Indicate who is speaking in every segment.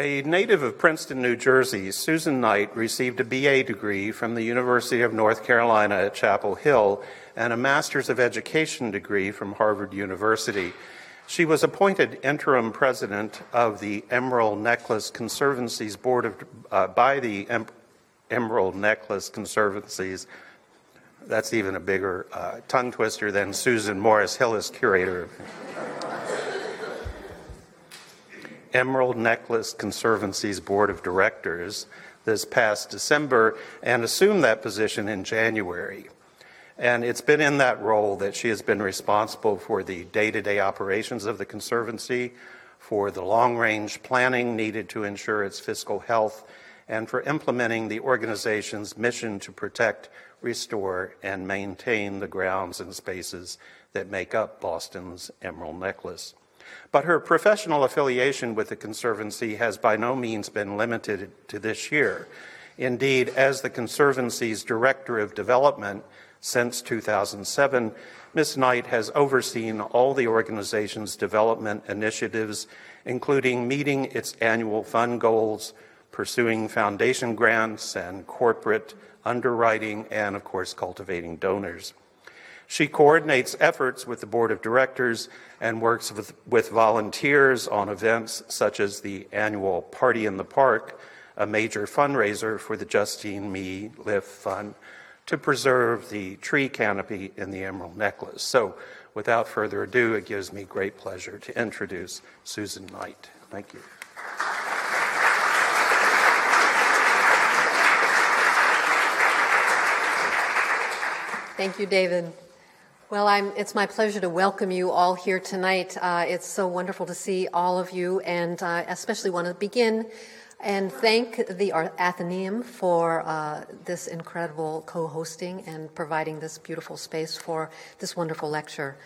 Speaker 1: A native of Princeton, New Jersey, Susan Knight received a BA degree from the University of North Carolina at Chapel Hill and a Master's of Education degree from Harvard University. She was appointed interim president of the Emerald Necklace Conservancy's board of, uh, by the em- Emerald Necklace Conservancy's. That's even a bigger uh, tongue twister than Susan Morris Hillis, curator. Emerald Necklace Conservancy's board of directors this past December and assumed that position in January. And it's been in that role that she has been responsible for the day to day operations of the Conservancy, for the long range planning needed to ensure its fiscal health, and for implementing the organization's mission to protect, restore, and maintain the grounds and spaces that make up Boston's Emerald Necklace. But her professional affiliation with the Conservancy has by no means been limited to this year. Indeed, as the Conservancy's Director of Development since 2007, Ms. Knight has overseen all the organization's development initiatives, including meeting its annual fund goals, pursuing foundation grants and corporate underwriting, and of course, cultivating donors. She coordinates efforts with the board of directors and works with, with volunteers on events such as the annual Party in the Park, a major fundraiser for the Justine Mee Liff Fund to preserve the tree canopy in the Emerald Necklace. So, without further ado, it gives me great pleasure to introduce Susan Knight. Thank you.
Speaker 2: Thank you, David. Well, I'm, it's my pleasure to welcome you all here tonight. Uh, it's so wonderful to see all of you, and uh, especially want to begin and thank the Athenaeum for uh, this incredible co hosting and providing this beautiful space for this wonderful lecture.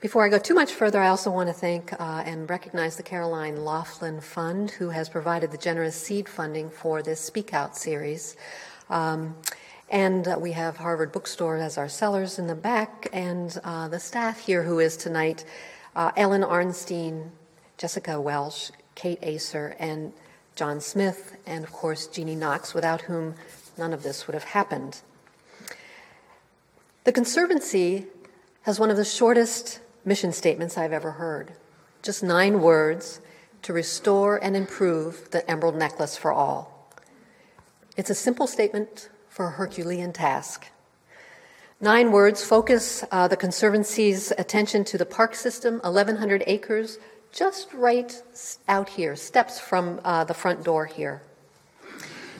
Speaker 2: Before I go too much further, I also want to thank uh, and recognize the Caroline Loughlin Fund, who has provided the generous seed funding for this Speak Out series. Um, and uh, we have Harvard Bookstore as our sellers in the back, and uh, the staff here who is tonight uh, Ellen Arnstein, Jessica Welsh, Kate Acer, and John Smith, and of course Jeannie Knox, without whom none of this would have happened. The Conservancy has one of the shortest mission statements I've ever heard just nine words to restore and improve the emerald necklace for all. It's a simple statement for a Herculean task. Nine words focus uh, the Conservancy's attention to the park system, 1,100 acres, just right out here, steps from uh, the front door here.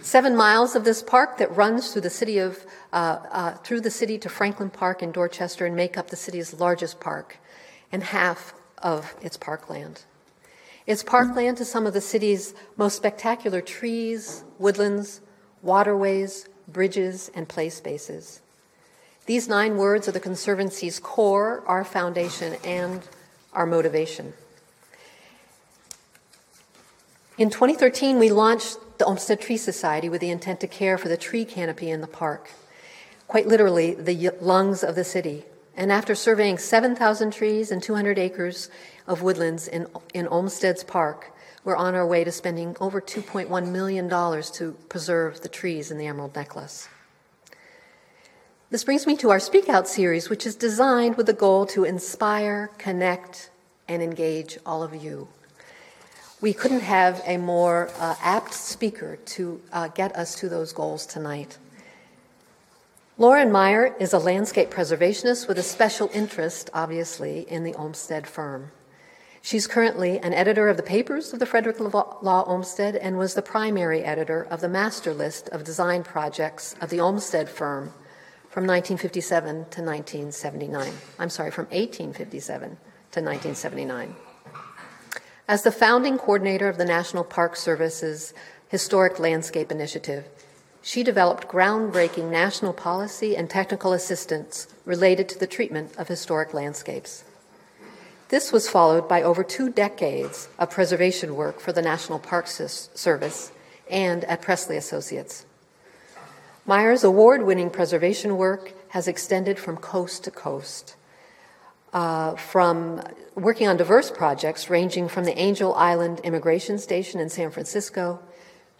Speaker 2: Seven miles of this park that runs through the city of uh, uh, through the city to Franklin Park in Dorchester and make up the city's largest park, and half of its parkland. It's parkland to some of the city's most spectacular trees, woodlands, waterways, bridges, and play spaces. These nine words are the Conservancy's core, our foundation, and our motivation. In 2013, we launched the Olmsted Tree Society with the intent to care for the tree canopy in the park, quite literally, the lungs of the city. And after surveying 7,000 trees and 200 acres of woodlands in, in Olmsted's park, we're on our way to spending over $2.1 million to preserve the trees in the Emerald Necklace. This brings me to our Speak Out series, which is designed with the goal to inspire, connect, and engage all of you. We couldn't have a more uh, apt speaker to uh, get us to those goals tonight. Lauren Meier is a landscape preservationist with a special interest, obviously, in the Olmsted firm. She's currently an editor of the papers of the Frederick Law Olmsted and was the primary editor of the master list of design projects of the Olmsted firm from 1957 to 1979. I'm sorry, from 1857 to 1979. As the founding coordinator of the National Park Service's Historic Landscape Initiative, she developed groundbreaking national policy and technical assistance related to the treatment of historic landscapes. This was followed by over two decades of preservation work for the National Park Service and at Pressley Associates. Meier's award winning preservation work has extended from coast to coast. uh, from working on diverse projects ranging from the Angel Island Immigration Station in San Francisco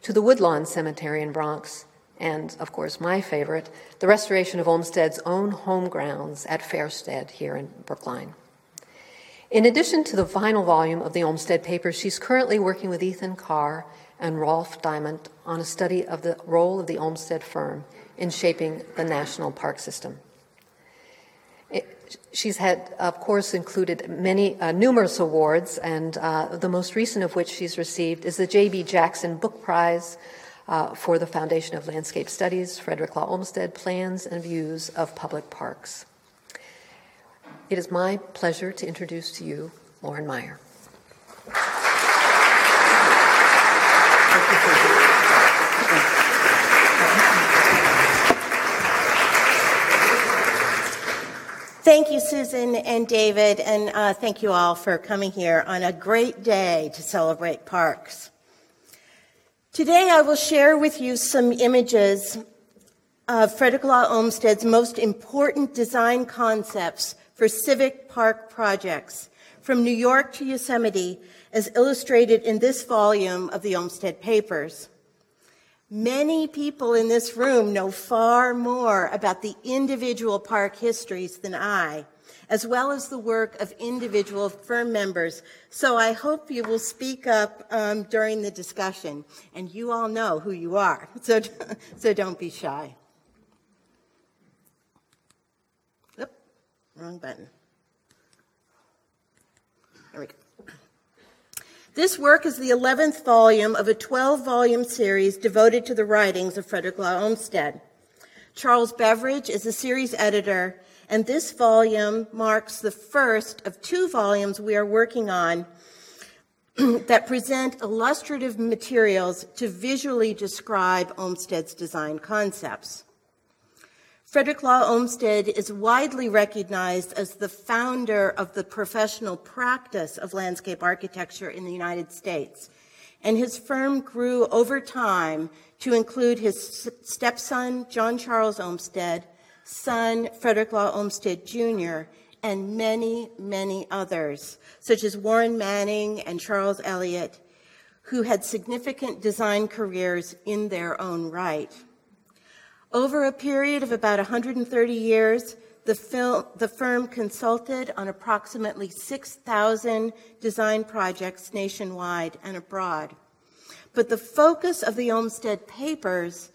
Speaker 2: to the Woodlawn Cemetery in Bronx, and of course, my favorite, the restoration of Olmsted's own home grounds at Fairsted here in Brookline. In addition to the vinyl volume of the Olmsted Papers, she's currently working with Ethan Carr and Rolf Diamant on a study of the role of the Olmsted firm in shaping the national park system. She's had, of course, included many uh, numerous awards, and uh, the most recent of which she's received is the J.B. Jackson Book Prize uh, for the Foundation of Landscape Studies, Frederick Law Olmsted Plans and Views of Public Parks. It is my pleasure to introduce to you Lauren Meier.
Speaker 3: Thank you, Susan and David, and uh, thank you all for coming here on a great day to celebrate parks. Today, I will share with you some images of Frederick Law Olmsted's most important design concepts for civic park projects from New York to Yosemite as illustrated in this volume of the Olmsted Papers. Many people in this room know far more about the individual park histories than I, as well as the work of individual firm members. So I hope you will speak up um, during the discussion, and you all know who you are, so, so don't be shy. Wrong button. There we go. This work is the 11th volume of a 12 volume series devoted to the writings of Frederick Law Olmsted. Charles Beveridge is the series editor, and this volume marks the first of two volumes we are working on that present illustrative materials to visually describe Olmsted's design concepts. Frederick Law Olmsted is widely recognized as the founder of the professional practice of landscape architecture in the United States. And his firm grew over time to include his stepson, John Charles Olmsted, son, Frederick Law Olmsted Jr., and many, many others, such as Warren Manning and Charles Eliot, who had significant design careers in their own right. Over a period of about 130 years, the, film, the firm consulted on approximately 6,000 design projects nationwide and abroad. But the focus of the Olmsted Papers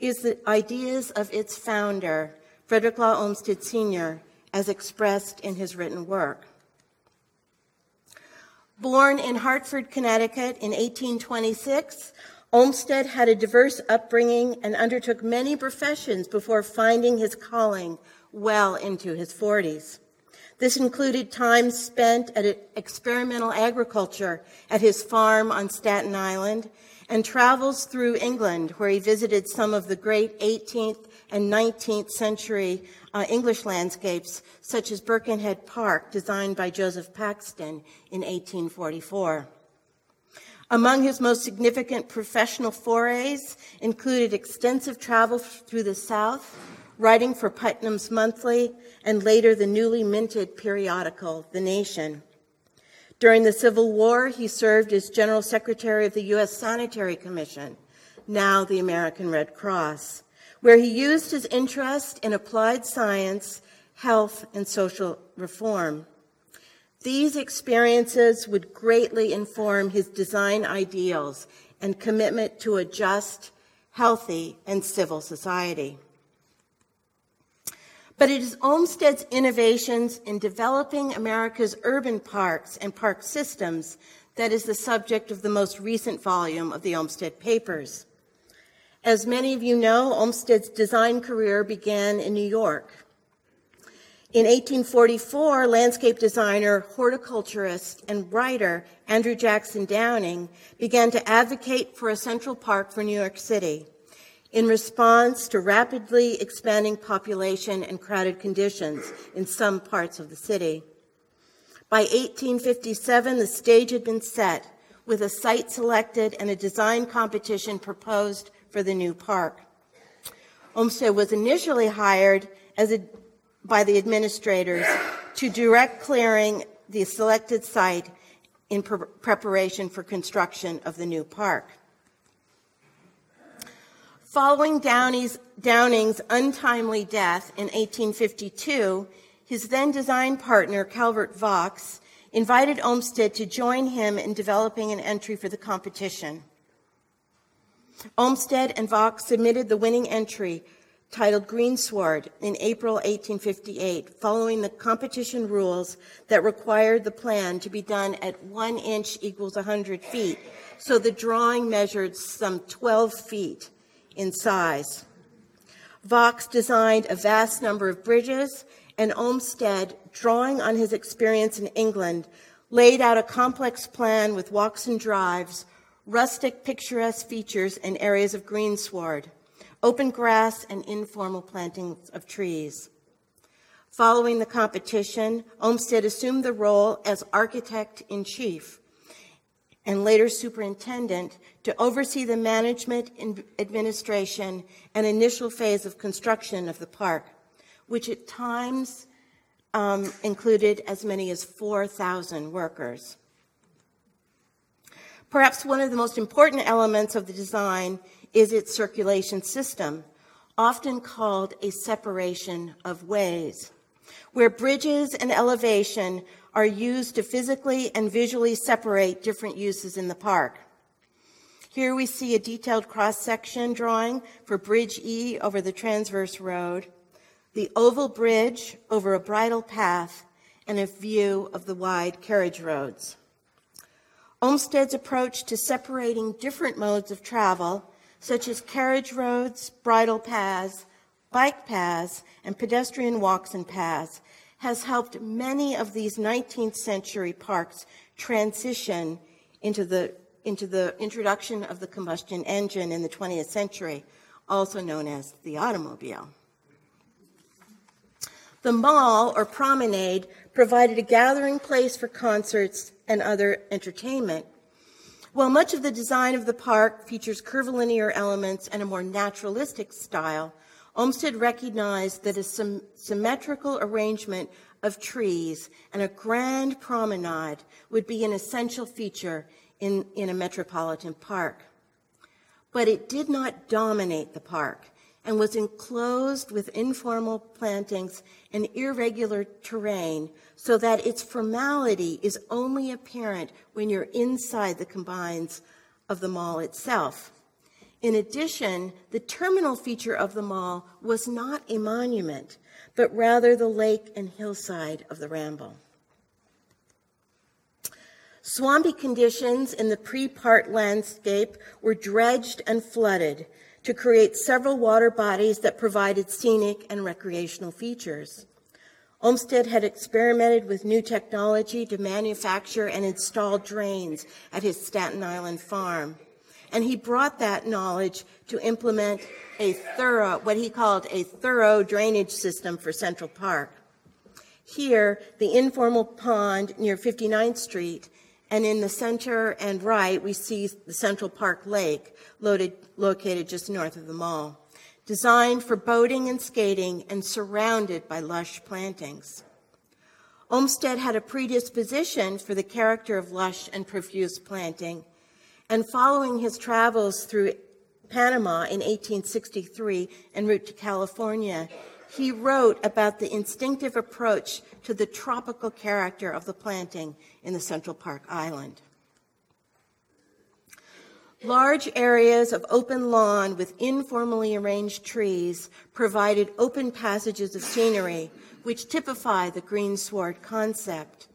Speaker 3: is the ideas of its founder, Frederick Law Olmsted Sr., as expressed in his written work. Born in Hartford, Connecticut in 1826, Olmsted had a diverse upbringing and undertook many professions before finding his calling well into his 40s. This included time spent at experimental agriculture at his farm on Staten Island and travels through England, where he visited some of the great 18th and 19th century uh, English landscapes, such as Birkenhead Park, designed by Joseph Paxton in 1844. Among his most significant professional forays included extensive travel through the South, writing for Putnam's Monthly, and later the newly minted periodical, The Nation. During the Civil War, he served as General Secretary of the U.S. Sanitary Commission, now the American Red Cross, where he used his interest in applied science, health, and social reform. These experiences would greatly inform his design ideals and commitment to a just, healthy, and civil society. But it is Olmsted's innovations in developing America's urban parks and park systems that is the subject of the most recent volume of the Olmsted Papers. As many of you know, Olmsted's design career began in New York. In 1844, landscape designer, horticulturist, and writer Andrew Jackson Downing began to advocate for a central park for New York City in response to rapidly expanding population and crowded conditions in some parts of the city. By 1857, the stage had been set with a site selected and a design competition proposed for the new park. Olmsted was initially hired as a by the administrators to direct clearing the selected site in pre- preparation for construction of the new park. Following Downing's, Downing's untimely death in 1852, his then design partner, Calvert Vaux, invited Olmsted to join him in developing an entry for the competition. Olmsted and Vaux submitted the winning entry titled Greensward in April 1858, following the competition rules that required the plan to be done at one inch equals 100 feet. So the drawing measured some 12 feet in size. Vaux designed a vast number of bridges, and Olmsted, drawing on his experience in England, laid out a complex plan with walks and drives, rustic, picturesque features, and areas of greensward open grass, and informal plantings of trees. Following the competition, Olmsted assumed the role as architect in chief and later superintendent to oversee the management, and administration, and initial phase of construction of the park, which at times um, included as many as 4,000 workers. Perhaps one of the most important elements of the design is its circulation system, often called a separation of ways, where bridges and elevation are used to physically and visually separate different uses in the park. Here we see a detailed cross section drawing for Bridge E over the transverse road, the oval bridge over a bridle path, and a view of the wide carriage roads. Olmsted's approach to separating different modes of travel such as carriage roads, bridle paths, bike paths, and pedestrian walks and paths, has helped many of these 19th century parks transition into the, into the introduction of the combustion engine in the 20th century, also known as the automobile. The mall or promenade provided a gathering place for concerts and other entertainment, while much of the design of the park features curvilinear elements and a more naturalistic style, Olmsted recognized that a sym- symmetrical arrangement of trees and a grand promenade would be an essential feature in, in a metropolitan park. But it did not dominate the park and was enclosed with informal plantings and irregular terrain so that its formality is only apparent when you're inside the confines of the mall itself. In addition, the terminal feature of the mall was not a monument, but rather the lake and hillside of the Ramble. Swampy conditions in the pre part landscape were dredged and flooded, to create several water bodies that provided scenic and recreational features. Olmsted had experimented with new technology to manufacture and install drains at his Staten Island farm. And he brought that knowledge to implement a thorough, what he called a thorough drainage system for Central Park. Here, the informal pond near 59th Street, and in the center and right, we see the Central Park Lake, loaded, located just north of the mall, designed for boating and skating and surrounded by lush plantings. Olmsted had a predisposition for the character of lush and profuse planting, and following his travels through Panama in 1863 en route to California, he wrote about the instinctive approach to the tropical character of the planting in the Central Park Island. Large areas of open lawn with informally arranged trees provided open passages of scenery which typify the greensward concept.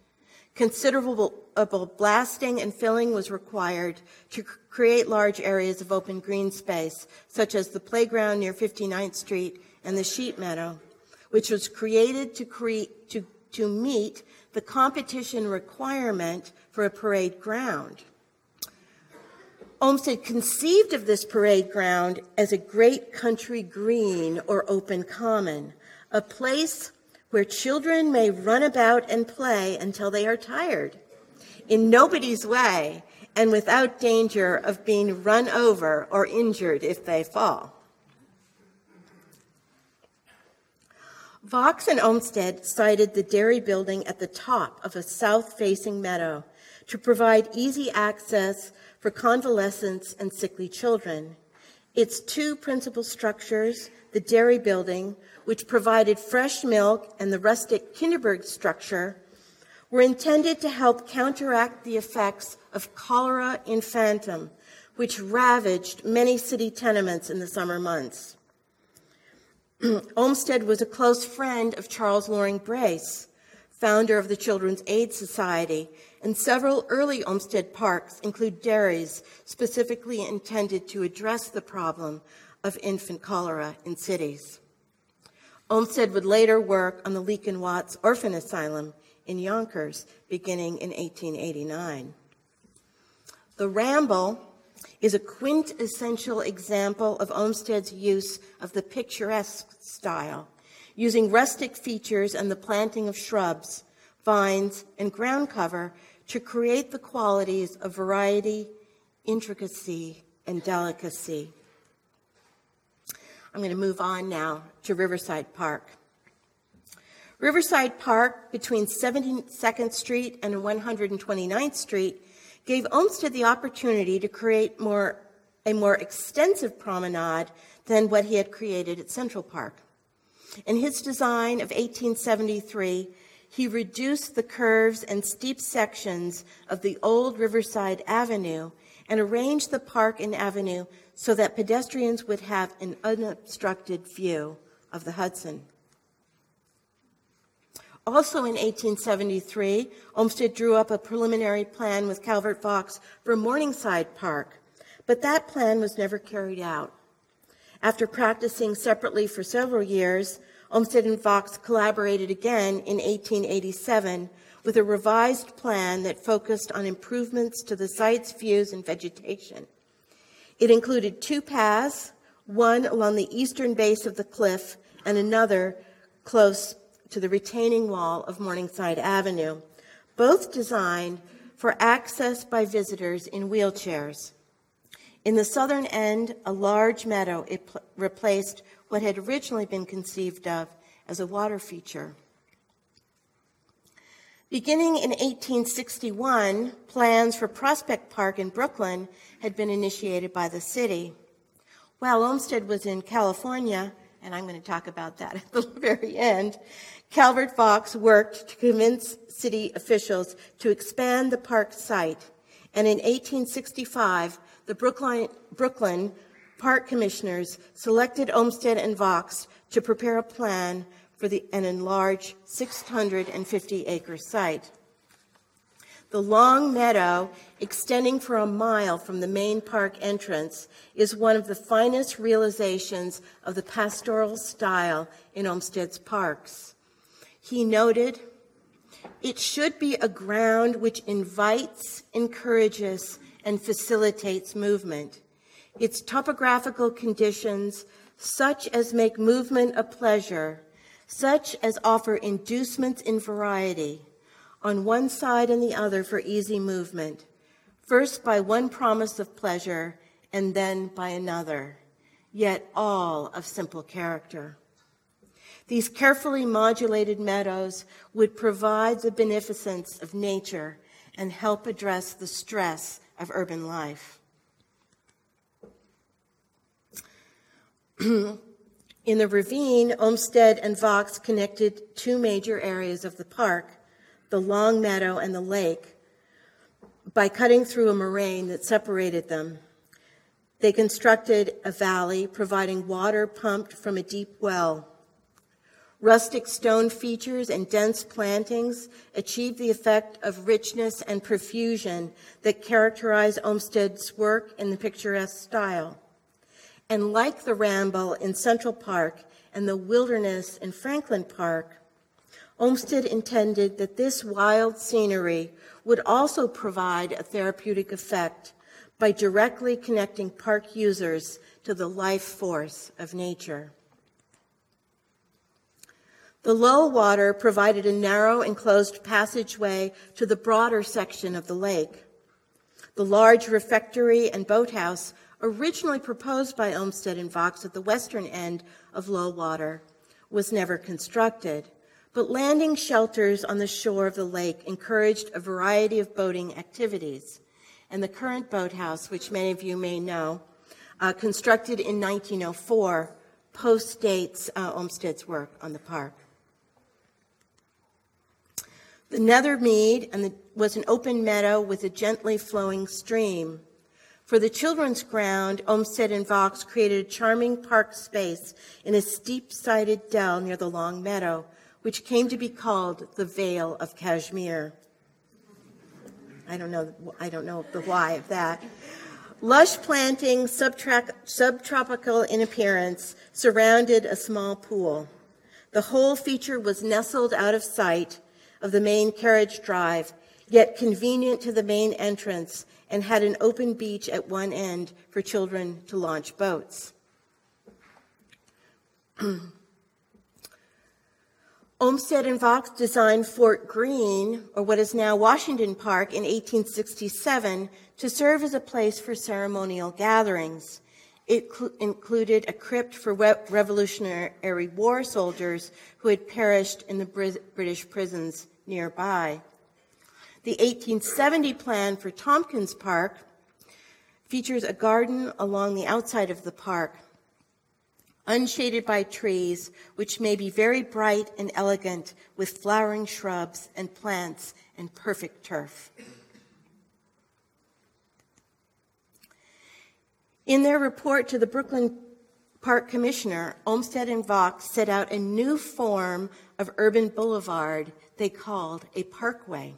Speaker 3: Considerable uh, blasting and filling was required to create large areas of open green space, such as the playground near 59th Street and the sheep meadow, which was created to, to, to meet the competition requirement for a parade ground. Olmsted conceived of this parade ground as a great country green or open common, a place where children may run about and play until they are tired, in nobody's way and without danger of being run over or injured if they fall. Vaux and Olmsted sited the dairy building at the top of a south facing meadow to provide easy access for convalescents and sickly children. Its two principal structures, the dairy building, which provided fresh milk, and the rustic Kinderberg structure, were intended to help counteract the effects of cholera infantum, which ravaged many city tenements in the summer months. Olmsted was a close friend of Charles Loring Brace, founder of the Children's Aid Society, and several early Olmsted parks include dairies specifically intended to address the problem of infant cholera in cities. Olmsted would later work on the Leake Watts Orphan Asylum in Yonkers beginning in 1889. The Ramble is a quintessential example of Olmsted's use of the picturesque style, using rustic features and the planting of shrubs, vines, and ground cover to create the qualities of variety, intricacy, and delicacy. I'm going to move on now to Riverside Park. Riverside Park between 72nd Street and 129th Street gave Olmsted the opportunity to create more, a more extensive promenade than what he had created at Central Park. In his design of 1873, he reduced the curves and steep sections of the old Riverside Avenue and arranged the park and avenue so that pedestrians would have an unobstructed view of the Hudson. Also in 1873, Olmsted drew up a preliminary plan with Calvert Vaux for Morningside Park, but that plan was never carried out. After practicing separately for several years, Olmsted and Vaux collaborated again in 1887 with a revised plan that focused on improvements to the site's views and vegetation. It included two paths, one along the eastern base of the cliff and another close to the retaining wall of Morningside Avenue, both designed for access by visitors in wheelchairs. In the southern end, a large meadow it pl- replaced what had originally been conceived of as a water feature. Beginning in 1861, plans for Prospect Park in Brooklyn had been initiated by the city. While Olmsted was in California, and I'm going to talk about that at the very end, Calvert Vaux worked to convince city officials to expand the park site. And in 1865, the Brooklyn, Brooklyn Park Commissioners selected Olmsted and Vaux to prepare a plan for the, an enlarged 650 acre site. The long meadow, extending for a mile from the main park entrance, is one of the finest realizations of the pastoral style in Olmsted's parks. He noted, it should be a ground which invites, encourages, and facilitates movement. Its topographical conditions, such as make movement a pleasure, such as offer inducements in variety, on one side and the other for easy movement, first by one promise of pleasure and then by another, yet all of simple character. These carefully modulated meadows would provide the beneficence of nature and help address the stress of urban life. In the ravine, Olmsted and Vaux connected two major areas of the park, the long meadow and the lake, by cutting through a moraine that separated them. They constructed a valley, providing water pumped from a deep well. Rustic stone features and dense plantings achieve the effect of richness and profusion that characterize Olmsted's work in the picturesque style. And like the Ramble in Central Park and the Wilderness in Franklin Park, Olmsted intended that this wild scenery would also provide a therapeutic effect by directly connecting park users to the life force of nature. The low water provided a narrow enclosed passageway to the broader section of the lake. The large refectory and boathouse, originally proposed by Olmsted and Vaux at the western end of low water, was never constructed, but landing shelters on the shore of the lake encouraged a variety of boating activities. And the current boathouse, which many of you may know, uh, constructed in 1904, postdates uh, Olmsted's work on the park. The Nethermead and the, was an open meadow with a gently flowing stream. For the children's ground, Olmsted and Vaux created a charming park space in a steep-sided dell near the long meadow, which came to be called the Vale of Cashmere. I don't know, I don't know the why of that. Lush planting, subtropical in appearance, surrounded a small pool. The whole feature was nestled out of sight of the main carriage drive, yet convenient to the main entrance, and had an open beach at one end for children to launch boats. Olmsted and Vaux designed Fort Greene, or what is now Washington Park, in 1867 to serve as a place for ceremonial gatherings. It cl- included a crypt for re- Revolutionary War soldiers who had perished in the Br- British prisons nearby. The 1870 plan for Tompkins Park features a garden along the outside of the park unshaded by trees, which may be very bright and elegant with flowering shrubs and plants and perfect turf. In their report to the Brooklyn Park Commissioner, Olmsted and Vaux set out a new form of urban boulevard they called a parkway.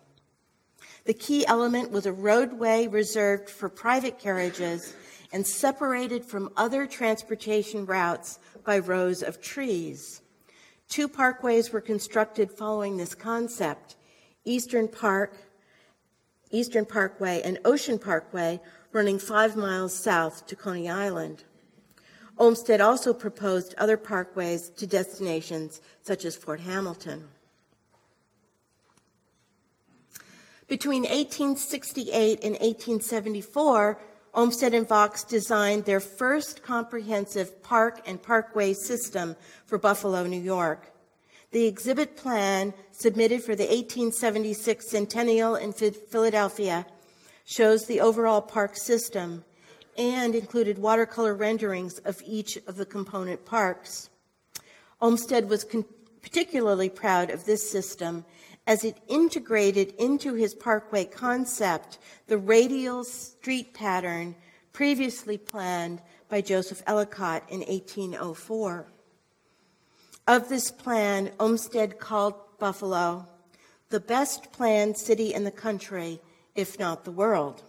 Speaker 3: The key element was a roadway reserved for private carriages and separated from other transportation routes by rows of trees. Two parkways were constructed following this concept Eastern Park, Eastern Parkway, and Ocean Parkway, running five miles south to Coney Island. Olmsted also proposed other parkways to destinations such as Fort Hamilton. Between 1868 and 1874, Olmsted and Vaux designed their first comprehensive park and parkway system for Buffalo, New York. The exhibit plan submitted for the 1876 centennial in Philadelphia shows the overall park system and included watercolor renderings of each of the component parks. Olmsted was con- particularly proud of this system as it integrated into his parkway concept the radial street pattern previously planned by Joseph Ellicott in 1804. Of this plan, Olmsted called Buffalo the best planned city in the country, if not the world.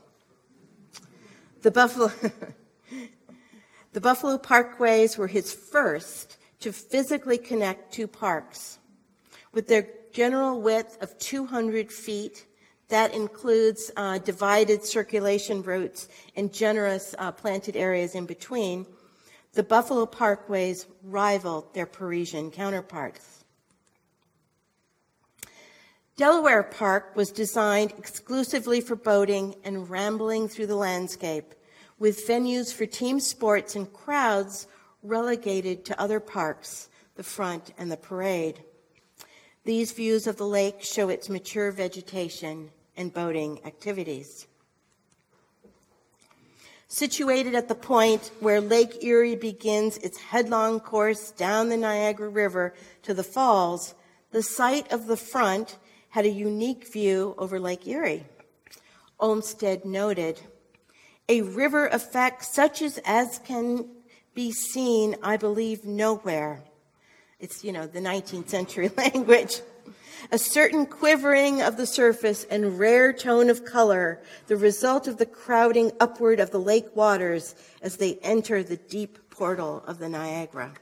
Speaker 3: The Buffalo, the Buffalo Parkways were his first to physically connect two parks. With their general width of 200 feet. That includes uh, divided circulation routes and generous uh, planted areas in between. The Buffalo Parkways rivaled their Parisian counterparts. Delaware Park was designed exclusively for boating and rambling through the landscape, with venues for team sports and crowds relegated to other parks, the front and the parade. These views of the lake show its mature vegetation and boating activities. Situated at the point where Lake Erie begins its headlong course down the Niagara River to the falls, the site of the front had a unique view over Lake Erie. Olmsted noted, a river effect such as, as can be seen, I believe, nowhere. It's, you know, the 19th century language. A certain quivering of the surface and rare tone of color, the result of the crowding upward of the lake waters as they enter the deep portal of the Niagara.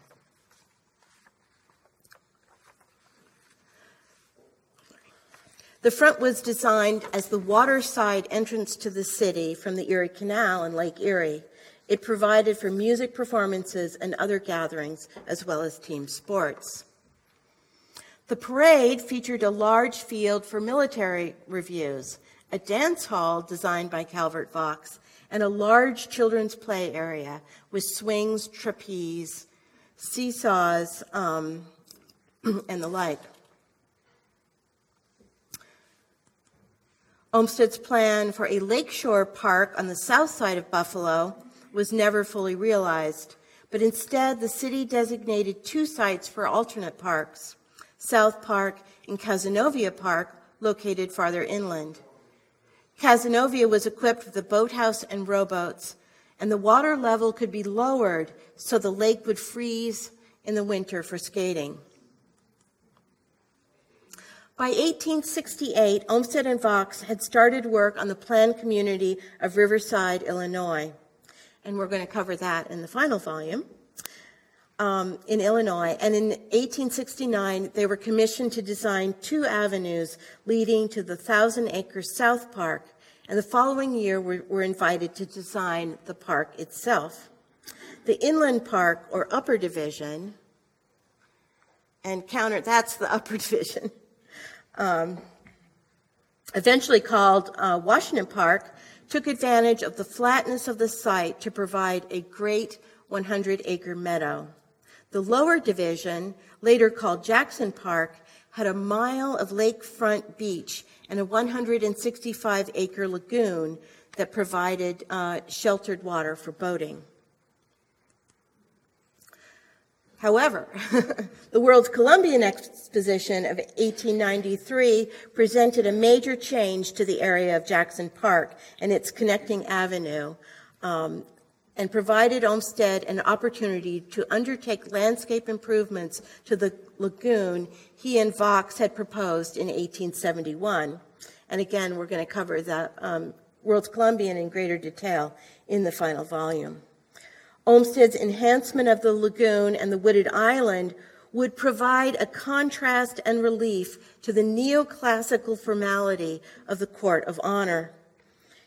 Speaker 3: The front was designed as the waterside entrance to the city from the Erie Canal and Lake Erie. It provided for music performances and other gatherings, as well as team sports. The parade featured a large field for military reviews, a dance hall designed by Calvert Vaux, and a large children's play area with swings, trapeze, seesaws, um, and the like. Olmsted's plan for a lakeshore park on the south side of Buffalo was never fully realized, but instead the city designated two sites for alternate parks South Park and Cazenovia Park, located farther inland. Cazenovia was equipped with a boathouse and rowboats, and the water level could be lowered so the lake would freeze in the winter for skating. By 1868, Olmsted and Vaux had started work on the planned community of Riverside, Illinois. And we're going to cover that in the final volume um, in Illinois. And in 1869, they were commissioned to design two avenues leading to the Thousand Acre South Park. And the following year, we were invited to design the park itself. The Inland Park, or Upper Division, and counter, that's the Upper Division um, eventually called uh, Washington Park, took advantage of the flatness of the site to provide a great 100 acre meadow. The lower division, later called Jackson Park, had a mile of lakefront beach and a 165 acre lagoon that provided uh, sheltered water for boating. However, the World's Columbian Exposition of 1893 presented a major change to the area of Jackson Park and its connecting avenue, um, and provided Olmsted an opportunity to undertake landscape improvements to the lagoon he and Vaux had proposed in 1871. And again, we're going to cover the um, World's Columbian in greater detail in the final volume. Olmsted's enhancement of the lagoon and the wooded island would provide a contrast and relief to the neoclassical formality of the court of honor.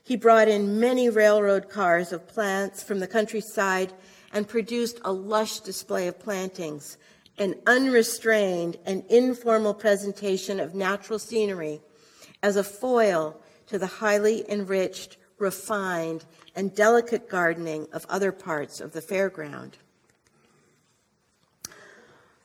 Speaker 3: He brought in many railroad cars of plants from the countryside and produced a lush display of plantings, an unrestrained and informal presentation of natural scenery as a foil to the highly enriched, refined, and delicate gardening of other parts of the fairground.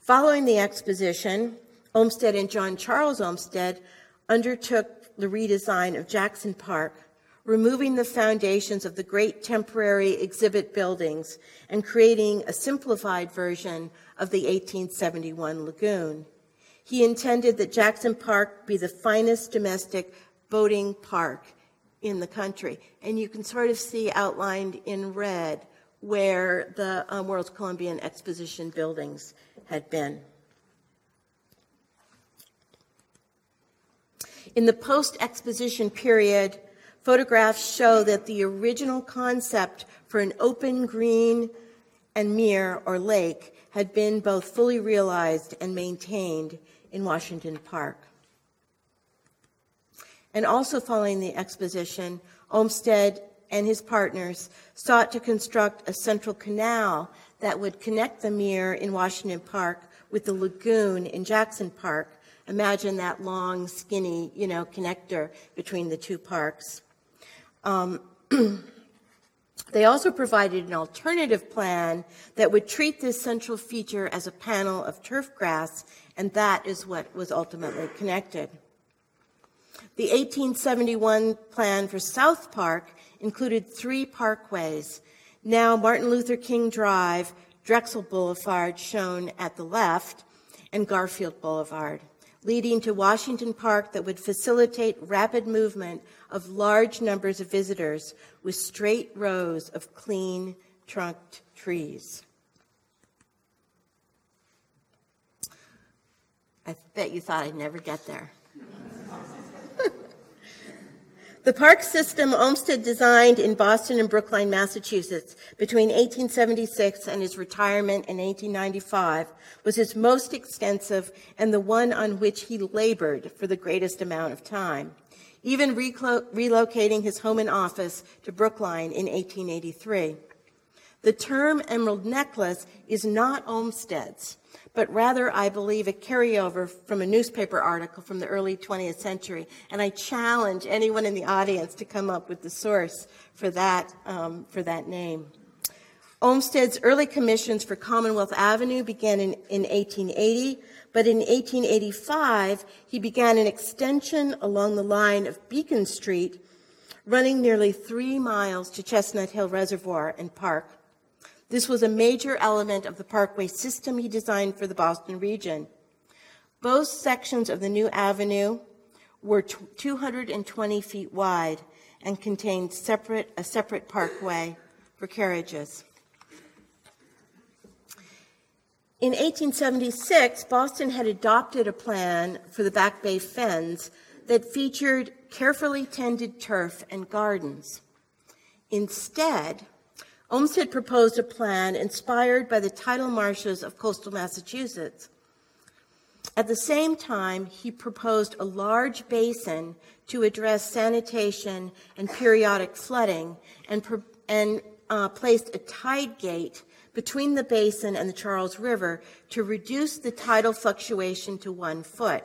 Speaker 3: Following the exposition, Olmsted and John Charles Olmsted undertook the redesign of Jackson Park, removing the foundations of the great temporary exhibit buildings and creating a simplified version of the 1871 lagoon. He intended that Jackson Park be the finest domestic boating park in the country. And you can sort of see outlined in red where the um, World's Columbian Exposition buildings had been. In the post exposition period, photographs show that the original concept for an open green and mere or lake had been both fully realized and maintained in Washington Park. And also following the exposition, Olmsted and his partners sought to construct a central canal that would connect the mere in Washington Park with the lagoon in Jackson Park. Imagine that long, skinny, you know, connector between the two parks. Um, they also provided an alternative plan that would treat this central feature as a panel of turf grass, and that is what was ultimately connected. The 1871 plan for South Park included three parkways. Now Martin Luther King Drive, Drexel Boulevard shown at the left, and Garfield Boulevard, leading to Washington Park that would facilitate rapid movement of large numbers of visitors with straight rows of clean trunked trees. I bet you thought I'd never get there. The park system Olmsted designed in Boston and Brookline, Massachusetts between 1876 and his retirement in 1895 was his most extensive and the one on which he labored for the greatest amount of time, even relocating his home and office to Brookline in 1883. The term emerald necklace is not Olmsted's but rather, I believe, a carryover from a newspaper article from the early 20th century. And I challenge anyone in the audience to come up with the source for that, um, for that name. Olmsted's early commissions for Commonwealth Avenue began in, in 1880, but in 1885, he began an extension along the line of Beacon Street, running nearly three miles to Chestnut Hill Reservoir and Park. This was a major element of the parkway system he designed for the Boston region. Both sections of the new avenue were 220 feet wide and contained separate, a separate parkway for carriages. In 1876, Boston had adopted a plan for the Back Bay Fens that featured carefully tended turf and gardens. Instead, Olmsted proposed a plan inspired by the tidal marshes of coastal Massachusetts. At the same time, he proposed a large basin to address sanitation and periodic flooding and, and uh, placed a tide gate between the basin and the Charles River to reduce the tidal fluctuation to one foot.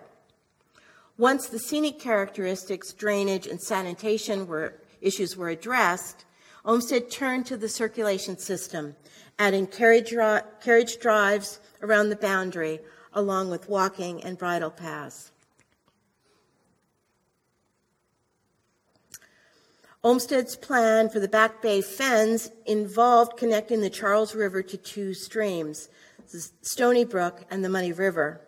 Speaker 3: Once the scenic characteristics, drainage, and sanitation were, issues were addressed, Olmsted turned to the circulation system, adding carriage, carriage drives around the boundary, along with walking and bridle paths. Olmsted's plan for the Back Bay Fens involved connecting the Charles River to two streams, Stony Brook and the Muddy River.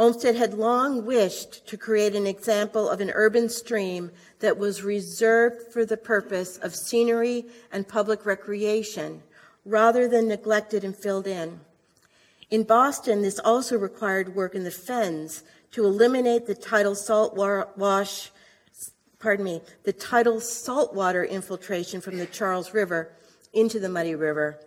Speaker 3: Olmsted had long wished to create an example of an urban stream that was reserved for the purpose of scenery and public recreation rather than neglected and filled in. In Boston, this also required work in the fens to eliminate the tidal salt wash pardon me, the tidal saltwater infiltration from the Charles River into the Muddy River.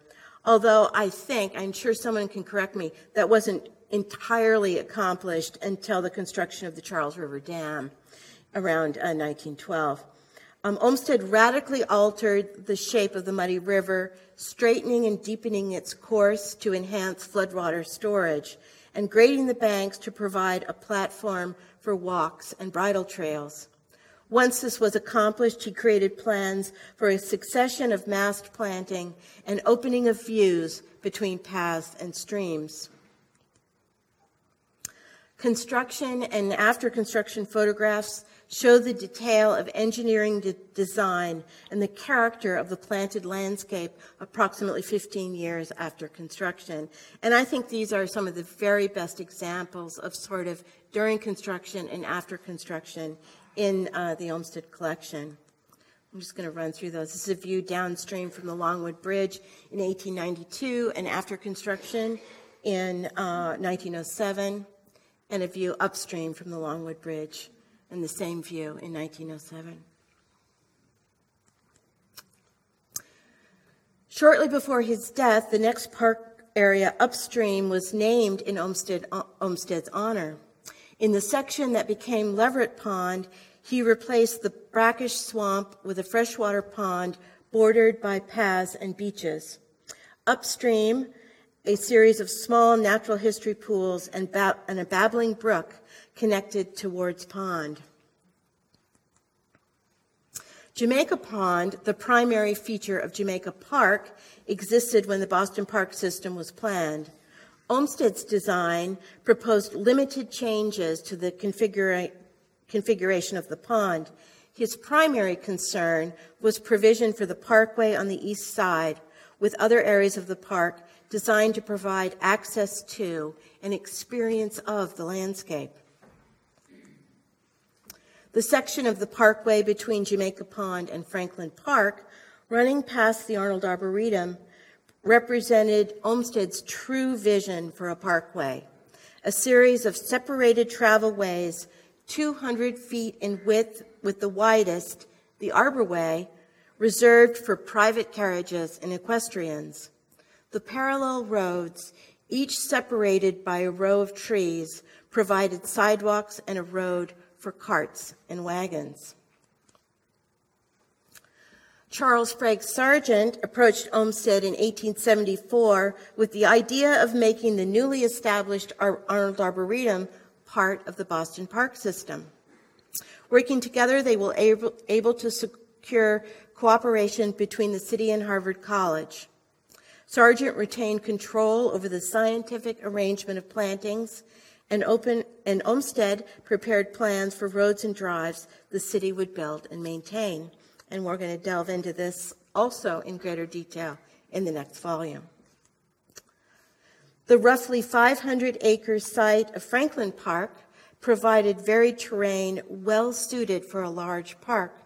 Speaker 3: Although I think, I'm sure someone can correct me, that wasn't entirely accomplished until the construction of the Charles River Dam around uh, 1912. Um, Olmsted radically altered the shape of the Muddy River, straightening and deepening its course to enhance floodwater storage, and grading the banks to provide a platform for walks and bridle trails. Once this was accomplished, he created plans for a succession of mast planting and opening of views between paths and streams. Construction and after construction photographs show the detail of engineering de- design and the character of the planted landscape approximately 15 years after construction. And I think these are some of the very best examples of sort of during construction and after construction in uh, the Olmsted collection. I'm just going to run through those. This is a view downstream from the Longwood Bridge in 1892 and after construction in uh, 1907, and a view upstream from the Longwood Bridge and the same view in 1907. Shortly before his death, the next park area upstream was named in Olmsted, Olmsted's honor. In the section that became Leverett Pond, he replaced the brackish swamp with a freshwater pond bordered by paths and beaches. Upstream, a series of small natural history pools and, ba- and a babbling brook connected to Ward's Pond. Jamaica Pond, the primary feature of Jamaica Park, existed when the Boston Park system was planned. Olmsted's design proposed limited changes to the configura- configuration of the pond. His primary concern was provision for the parkway on the east side, with other areas of the park designed to provide access to and experience of the landscape. The section of the parkway between Jamaica Pond and Franklin Park, running past the Arnold Arboretum, represented Olmsted's true vision for a parkway, a series of separated travel ways 200 feet in width with the widest, the Arborway, reserved for private carriages and equestrians. The parallel roads, each separated by a row of trees, provided sidewalks and a road for carts and wagons. Charles Sprague Sargent approached Olmsted in 1874 with the idea of making the newly established Arnold Arboretum part of the Boston Park system. Working together, they were able, able to secure cooperation between the city and Harvard College. Sargent retained control over the scientific arrangement of plantings, and, open, and Olmsted prepared plans for roads and drives the city would build and maintain. And we're going to delve into this also in greater detail in the next volume. The roughly 500 acre site of Franklin Park provided varied terrain well suited for a large park.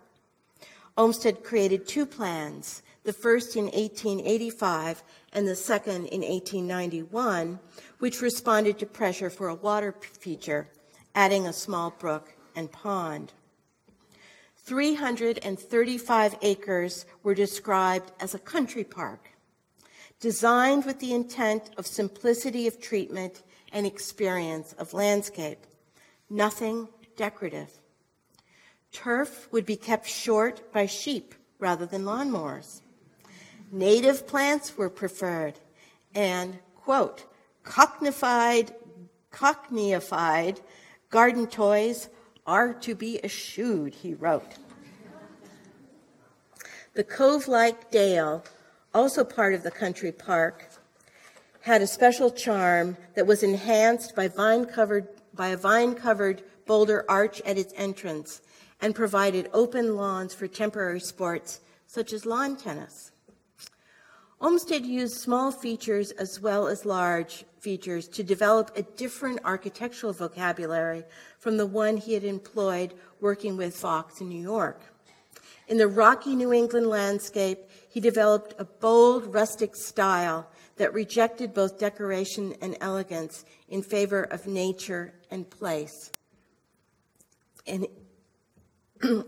Speaker 3: Olmsted created two plans, the first in 1885 and the second in 1891, which responded to pressure for a water feature, adding a small brook and pond. 335 acres were described as a country park designed with the intent of simplicity of treatment and experience of landscape, nothing decorative. Turf would be kept short by sheep rather than lawnmowers. Native plants were preferred, and, quote, cockneyfied, cockneyified garden toys are to be eschewed, he wrote. The cove like dale also part of the country park, had a special charm that was enhanced by vine covered by a vine covered boulder arch at its entrance and provided open lawns for temporary sports such as lawn tennis. Olmsted used small features as well as large features to develop a different architectural vocabulary from the one he had employed working with Vaux in New York. In the rocky New England landscape, he developed a bold rustic style that rejected both decoration and elegance in favor of nature and place. And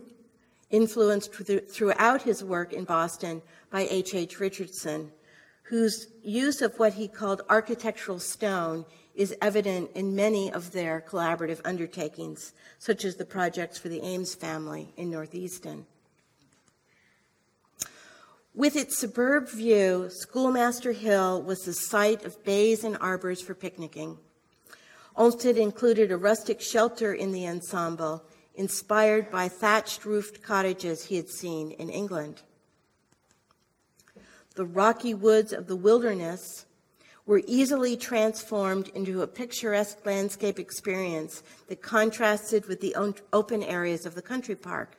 Speaker 3: influenced throughout his work in Boston by H. H. Richardson, whose use of what he called architectural stone is evident in many of their collaborative undertakings, such as the projects for the Ames family in North Easton. With its superb view, Schoolmaster Hill was the site of bays and arbors for picnicking. Olmsted included a rustic shelter in the ensemble, inspired by thatched roofed cottages he had seen in England. The rocky woods of the wilderness were easily transformed into a picturesque landscape experience that contrasted with the open areas of the country park.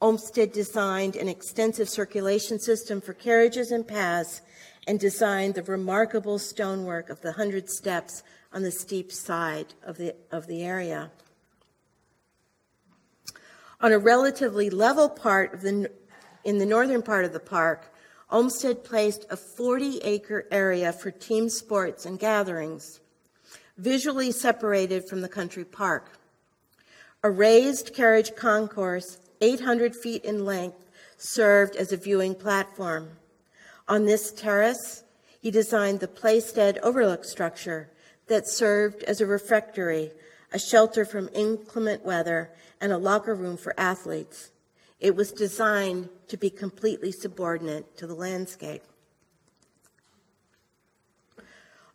Speaker 3: Olmsted designed an extensive circulation system for carriages and paths and designed the remarkable stonework of the hundred steps on the steep side of the, of the area. On a relatively level part of the, in the northern part of the park, Olmsted placed a 40 acre area for team sports and gatherings, visually separated from the country park. A raised carriage concourse 800 feet in length, served as a viewing platform. On this terrace, he designed the Playstead overlook structure that served as a refectory, a shelter from inclement weather, and a locker room for athletes. It was designed to be completely subordinate to the landscape.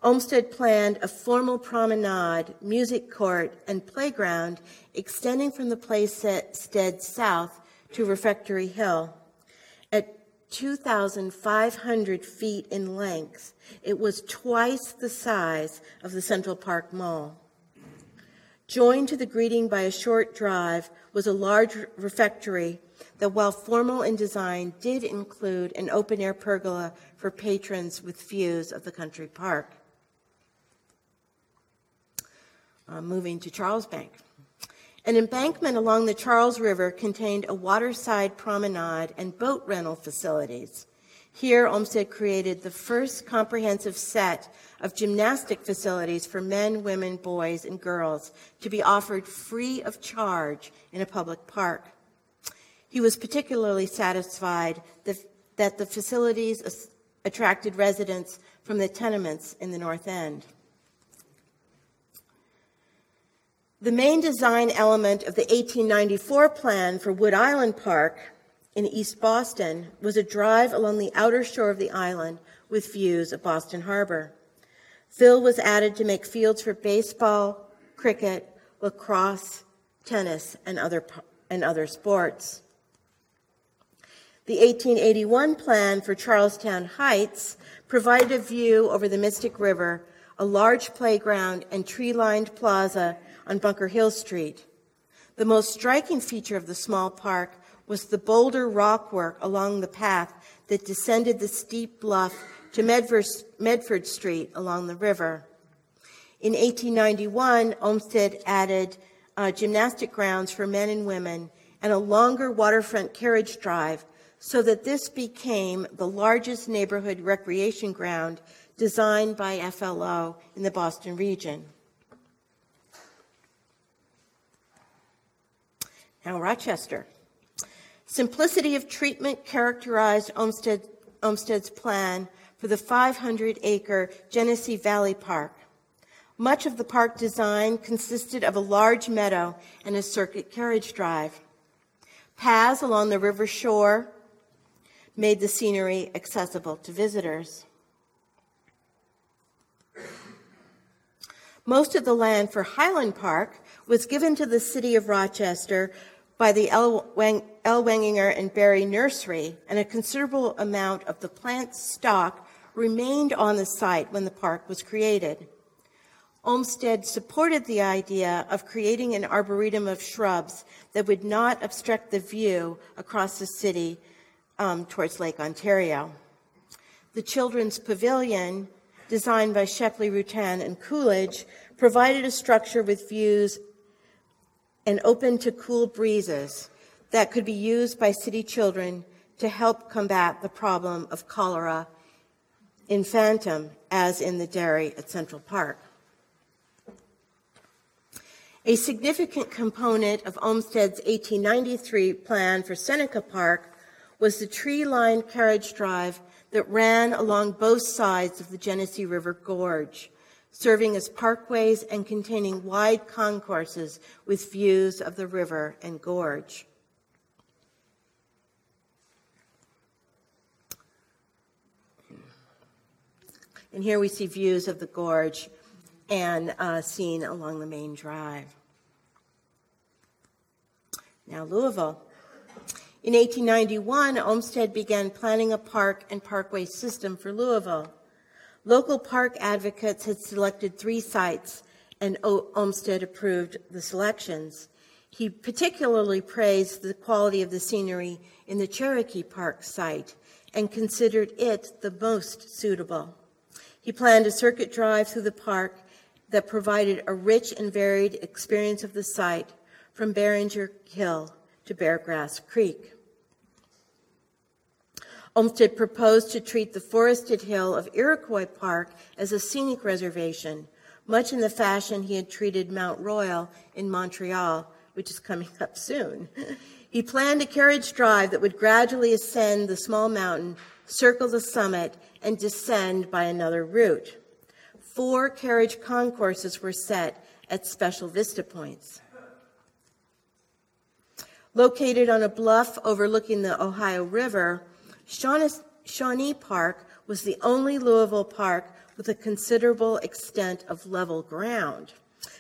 Speaker 3: Olmsted planned a formal promenade, music court, and playground extending from the Playstead south to Refectory Hill. At 2,500 feet in length, it was twice the size of the Central Park Mall. Joined to the greeting by a short drive was a large refectory that, while formal in design, did include an open air pergola for patrons with views of the country park. uh, moving to Charles Bank. An embankment along the Charles River contained a waterside promenade and boat rental facilities. Here, Olmsted created the first comprehensive set of gymnastic facilities for men, women, boys, and girls to be offered free of charge in a public park. He was particularly satisfied that the facilities attracted residents from the tenements in the North End. The main design element of the 1894 plan for Wood Island Park in East Boston was a drive along the outer shore of the island with views of Boston Harbor. Fill was added to make fields for baseball, cricket, lacrosse, tennis, and other, and other sports. The 1881 plan for Charlestown Heights provided a view over the Mystic River, a large playground, and tree lined plaza on Bunker Hill Street. The most striking feature of the small park was the boulder rockwork along the path that descended the steep bluff to Medford, Medford Street along the river. In 1891, Olmsted added uh, gymnastic grounds for men and women and a longer waterfront carriage drive so that this became the largest neighborhood recreation ground designed by FLO in the Boston region. Now, Rochester. Simplicity of treatment characterized Olmsted, Olmsted's plan for the 500 acre Genesee Valley Park. Much of the park design consisted of a large meadow and a circuit carriage drive. Paths along the river shore made the scenery accessible to visitors. Most of the land for Highland Park was given to the city of Rochester by the L. Wenginger and Berry Nursery, and a considerable amount of the plant stock remained on the site when the park was created. Olmsted supported the idea of creating an arboretum of shrubs that would not obstruct the view across the city um, towards Lake Ontario. The Children's Pavilion, designed by Shepley, Rutan, and Coolidge, provided a structure with views and open to cool breezes that could be used by city children to help combat the problem of cholera infantum, as in the dairy at Central Park. A significant component of Olmsted's 1893 plan for Seneca Park was the tree lined carriage drive that ran along both sides of the Genesee River Gorge serving as parkways and containing wide concourses with views of the river and gorge. And here we see views of the gorge and uh, seen along the main drive. Now, Louisville. In 1891, Olmsted began planning a park and parkway system for Louisville. Local park advocates had selected three sites, and Olmsted approved the selections. He particularly praised the quality of the scenery in the Cherokee Park site and considered it the most suitable. He planned a circuit drive through the park that provided a rich and varied experience of the site from Barringer Hill to Beargrass Creek. Olmsted proposed to treat the forested hill of Iroquois Park as a scenic reservation, much in the fashion he had treated Mount Royal in Montreal, which is coming up soon. He planned a carriage drive that would gradually ascend the small mountain, circle the summit, and descend by another route. Four carriage concourses were set at special vista points. Located on a bluff overlooking the Ohio River, Shawnee Park was the only Louisville park with a considerable extent of level ground.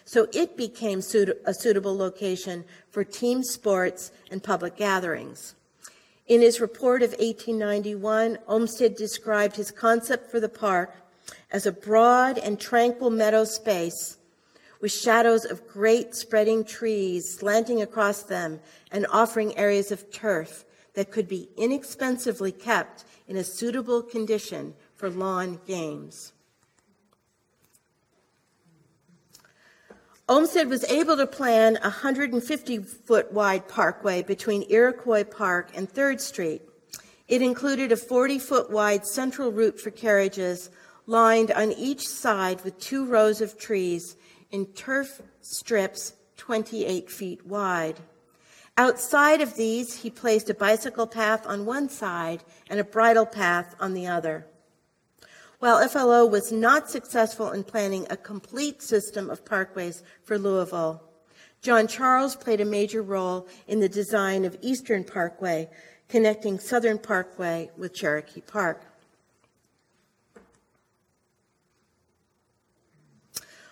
Speaker 3: So it became a suitable location for team sports and public gatherings. In his report of 1891, Olmsted described his concept for the park as a broad and tranquil meadow space with shadows of great spreading trees slanting across them and offering areas of turf that could be inexpensively kept in a suitable condition for lawn games. Olmsted was able to plan a 150 foot wide parkway between Iroquois Park and 3rd Street. It included a 40 foot wide central route for carriages lined on each side with two rows of trees in turf strips 28 feet wide. Outside of these, he placed a bicycle path on one side and a bridle path on the other. While FLO was not successful in planning a complete system of parkways for Louisville, John Charles played a major role in the design of Eastern Parkway, connecting Southern Parkway with Cherokee Park.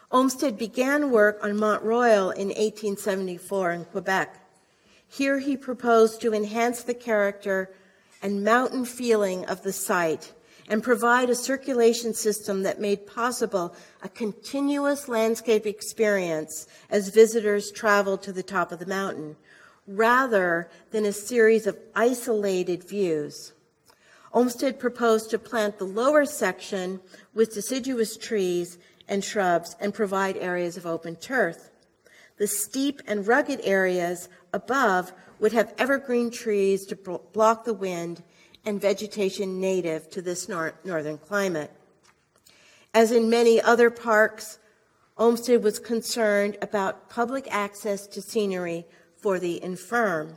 Speaker 3: Olmsted began work on Mont Royal in 1874 in Quebec. Here he proposed to enhance the character and mountain feeling of the site and provide a circulation system that made possible a continuous landscape experience as visitors traveled to the top of the mountain, rather than a series of isolated views. Olmsted proposed to plant the lower section with deciduous trees and shrubs and provide areas of open turf. The steep and rugged areas above would have evergreen trees to block the wind and vegetation native to this nor- northern climate. As in many other parks, Olmsted was concerned about public access to scenery for the infirm.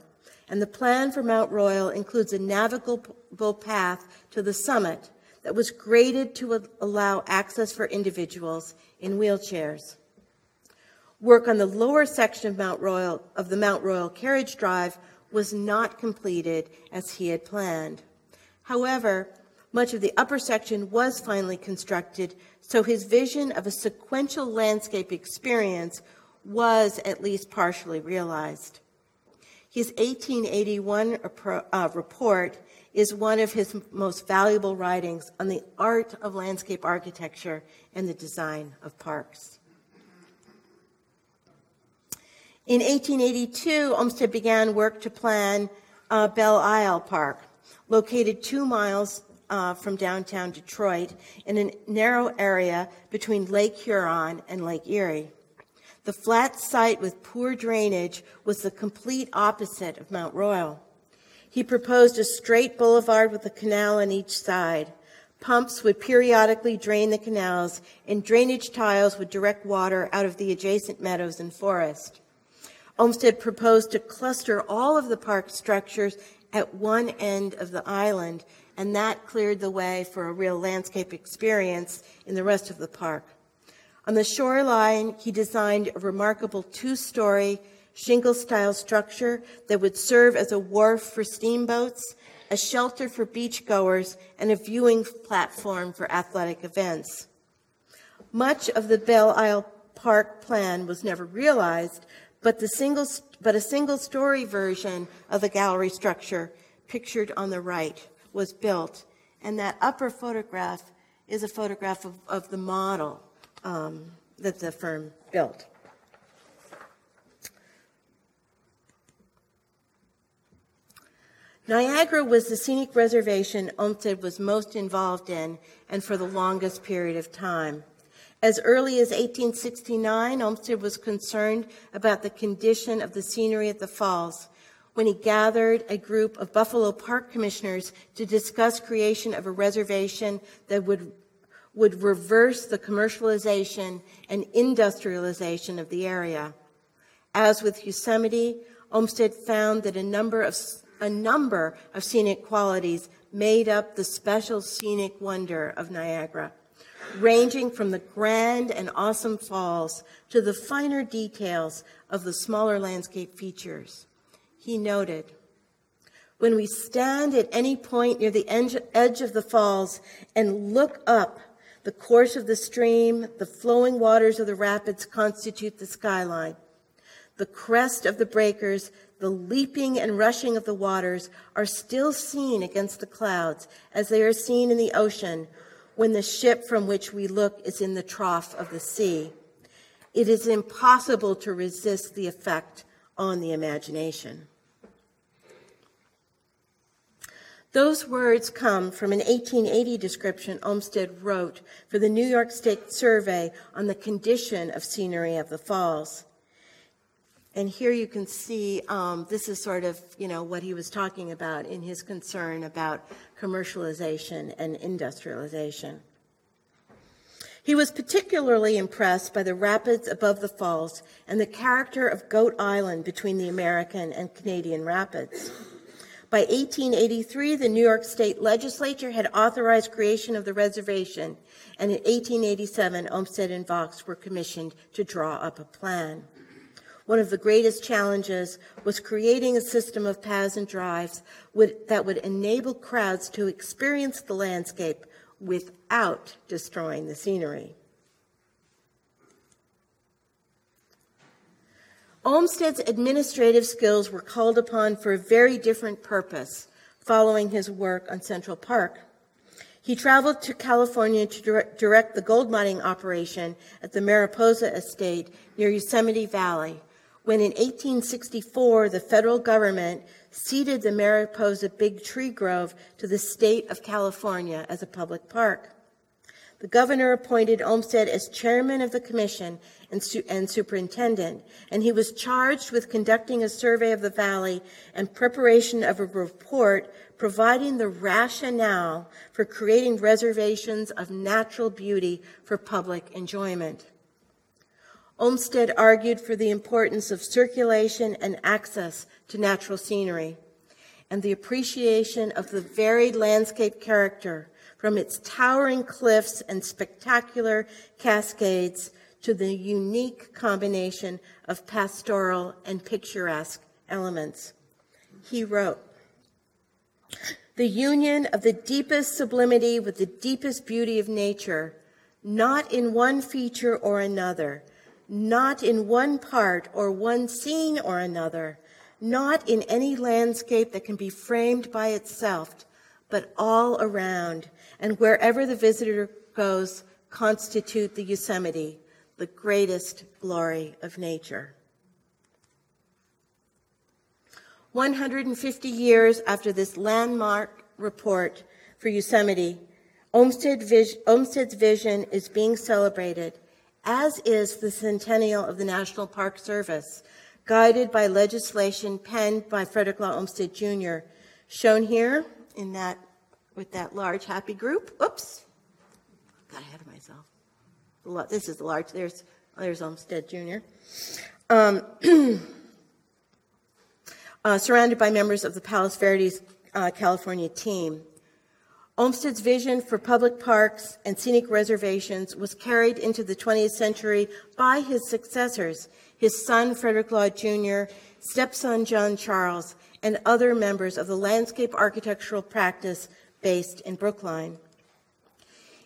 Speaker 3: And the plan for Mount Royal includes a navigable path to the summit that was graded to allow access for individuals in wheelchairs. Work on the lower section of Mount Royal of the Mount Royal carriage drive was not completed as he had planned. However, much of the upper section was finally constructed, so his vision of a sequential landscape experience was at least partially realized. His 1881 uh, report is one of his most valuable writings on the art of landscape architecture and the design of parks. In 1882, Olmsted began work to plan uh, Belle Isle Park, located two miles uh, from downtown Detroit in a narrow area between Lake Huron and Lake Erie. The flat site with poor drainage was the complete opposite of Mount Royal. He proposed a straight boulevard with a canal on each side. Pumps would periodically drain the canals, and drainage tiles would direct water out of the adjacent meadows and forest. Olmsted proposed to cluster all of the park structures at one end of the island, and that cleared the way for a real landscape experience in the rest of the park. On the shoreline, he designed a remarkable two story shingle style structure that would serve as a wharf for steamboats, a shelter for beachgoers, and a viewing platform for athletic events. Much of the Belle Isle Park plan was never realized, but, the single, but a single story version of the gallery structure, pictured on the right, was built. And that upper photograph is a photograph of, of the model um, that the firm built. Niagara was the scenic reservation Olmsted was most involved in and for the longest period of time. As early as 1869, Olmsted was concerned about the condition of the scenery at the falls when he gathered a group of Buffalo Park commissioners to discuss creation of a reservation that would, would reverse the commercialization and industrialization of the area. As with Yosemite, Olmsted found that a number of a number of scenic qualities made up the special scenic wonder of Niagara, ranging from the grand and awesome falls to the finer details of the smaller landscape features. He noted, when we stand at any point near the edge of the falls and look up, the course of the stream, the flowing waters of the rapids constitute the skyline. The crest of the breakers the leaping and rushing of the waters are still seen against the clouds as they are seen in the ocean when the ship from which we look is in the trough of the sea. It is impossible to resist the effect on the imagination. Those words come from an 1880 description Olmsted wrote for the New York State Survey on the condition of scenery of the falls. And here you can see um, this is sort of, you know, what he was talking about in his concern about commercialization and industrialization. He was particularly impressed by the rapids above the falls and the character of Goat Island between the American and Canadian rapids. By 1883, the New York State Legislature had authorized creation of the reservation, and in 1887, Olmsted and Vaux were commissioned to draw up a plan. One of the greatest challenges was creating a system of paths and drives would, that would enable crowds to experience the landscape without destroying the scenery. Olmsted's administrative skills were called upon for a very different purpose following his work on Central Park. He traveled to California to direct the gold mining operation at the Mariposa Estate near Yosemite Valley, when in 1864 the federal government ceded the Mariposa Big Tree Grove to the state of California as a public park. The governor appointed Olmsted as chairman of the commission and, su- and, superintendent, and he was charged with conducting a survey of the valley and preparation of a report providing the rationale for creating reservations of natural beauty for public enjoyment. Olmsted argued for the importance of circulation and access to natural scenery and the appreciation of the varied landscape character from its towering cliffs and spectacular cascades to the unique combination of pastoral and picturesque elements. He wrote, the union of the deepest sublimity with the deepest beauty of nature, not in one feature or another, not in one part or one scene or another, not in any landscape that can be framed by itself, but all around, and wherever the visitor goes, constitute the Yosemite, the greatest glory of nature. 150 years after this landmark report for Yosemite, Olmsted's vision is being celebrated, as is the centennial of the National Park Service, guided by legislation penned by Frederick Law Olmsted Jr., shown here in that with that large happy group. Oops, got ahead of myself. This is large. There's there's Olmsted Jr. Um, uh, surrounded by members of the Palos Verdes uh, California team. Olmsted's vision for public parks and scenic reservations was carried into the 20th century by his successors, his son Frederick Law Jr., stepson John Charles, and other members of the landscape architectural practice based in Brookline.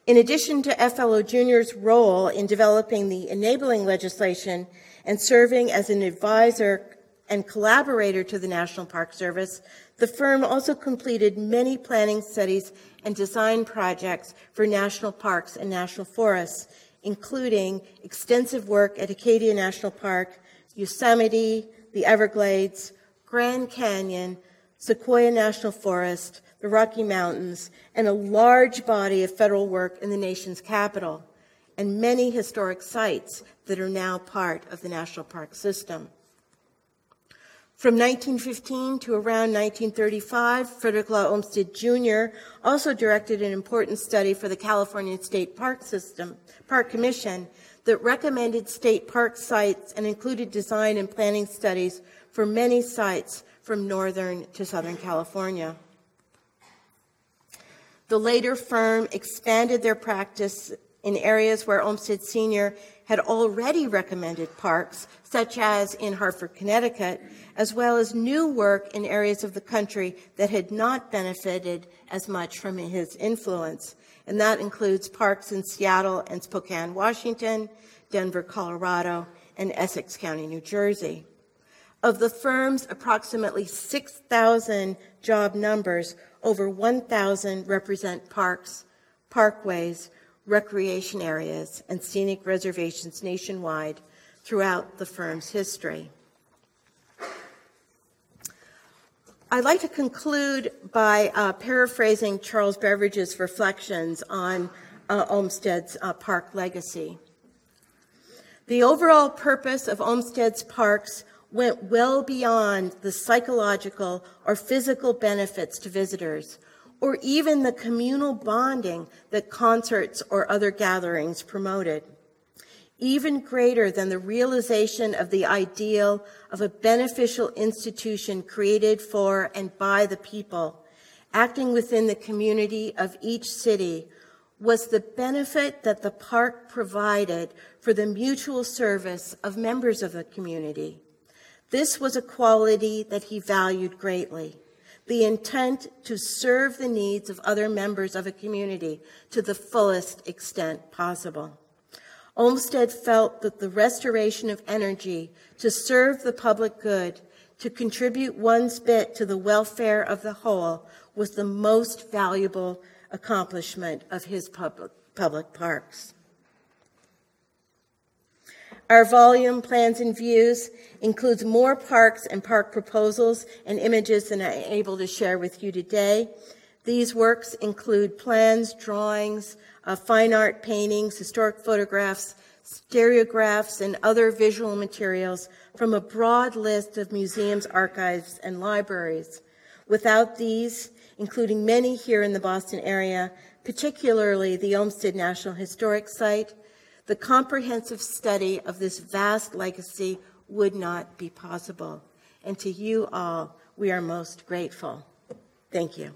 Speaker 3: In addition to FLO Jr.'s role in developing the enabling legislation and serving as an advisor and collaborator to the National Park Service, the firm also completed many planning studies and design projects for national parks and national forests, including extensive work at Acadia National Park, Yosemite, the Everglades, Grand Canyon, Sequoia National Forest, the Rocky Mountains, and a large body of federal work in the nation's capital, and many historic sites that are now part of the national park system. From 1915 to around 1935, Frederick Law Olmsted Jr. also directed an important study for the California State Park System, Park Commission that recommended state park sites and included design and planning studies for many sites from northern to southern California. The later firm expanded their practice in areas where Olmsted Sr. had already recommended parks, such as in Hartford, Connecticut, as well as new work in areas of the country that had not benefited as much from his influence. And that includes parks in Seattle and Spokane, Washington, Denver, Colorado, and Essex County, New Jersey. Of the firm's approximately 6,000 job numbers, over 1,000 represent parks, parkways, recreation areas, and scenic reservations nationwide throughout the firm's history. I'd like to conclude by uh, paraphrasing Charles Beveridge's reflections on uh, Olmsted's uh, park legacy. The overall purpose of Olmsted's parks went well beyond the psychological or physical benefits to visitors, or even the communal bonding that concerts or other gatherings promoted. Even greater than the realization of the ideal of a beneficial institution created for and by the people, acting within the community of each city, was the benefit that the park provided for the mutual service of members of the community. This was a quality that he valued greatly the intent to serve the needs of other members of a community to the fullest extent possible. Olmsted felt that the restoration of energy to serve the public good, to contribute one's bit to the welfare of the whole, was the most valuable accomplishment of his public, public parks. Our volume, Plans and Views, includes more parks and park proposals and images than I'm able to share with you today. These works include plans, drawings, uh, fine art paintings, historic photographs, stereographs, and other visual materials from a broad list of museums, archives, and libraries. Without these, including many here in the Boston area, particularly the Olmsted National Historic Site, the comprehensive study of this vast legacy would not be possible. And to you all, we are most grateful. Thank you.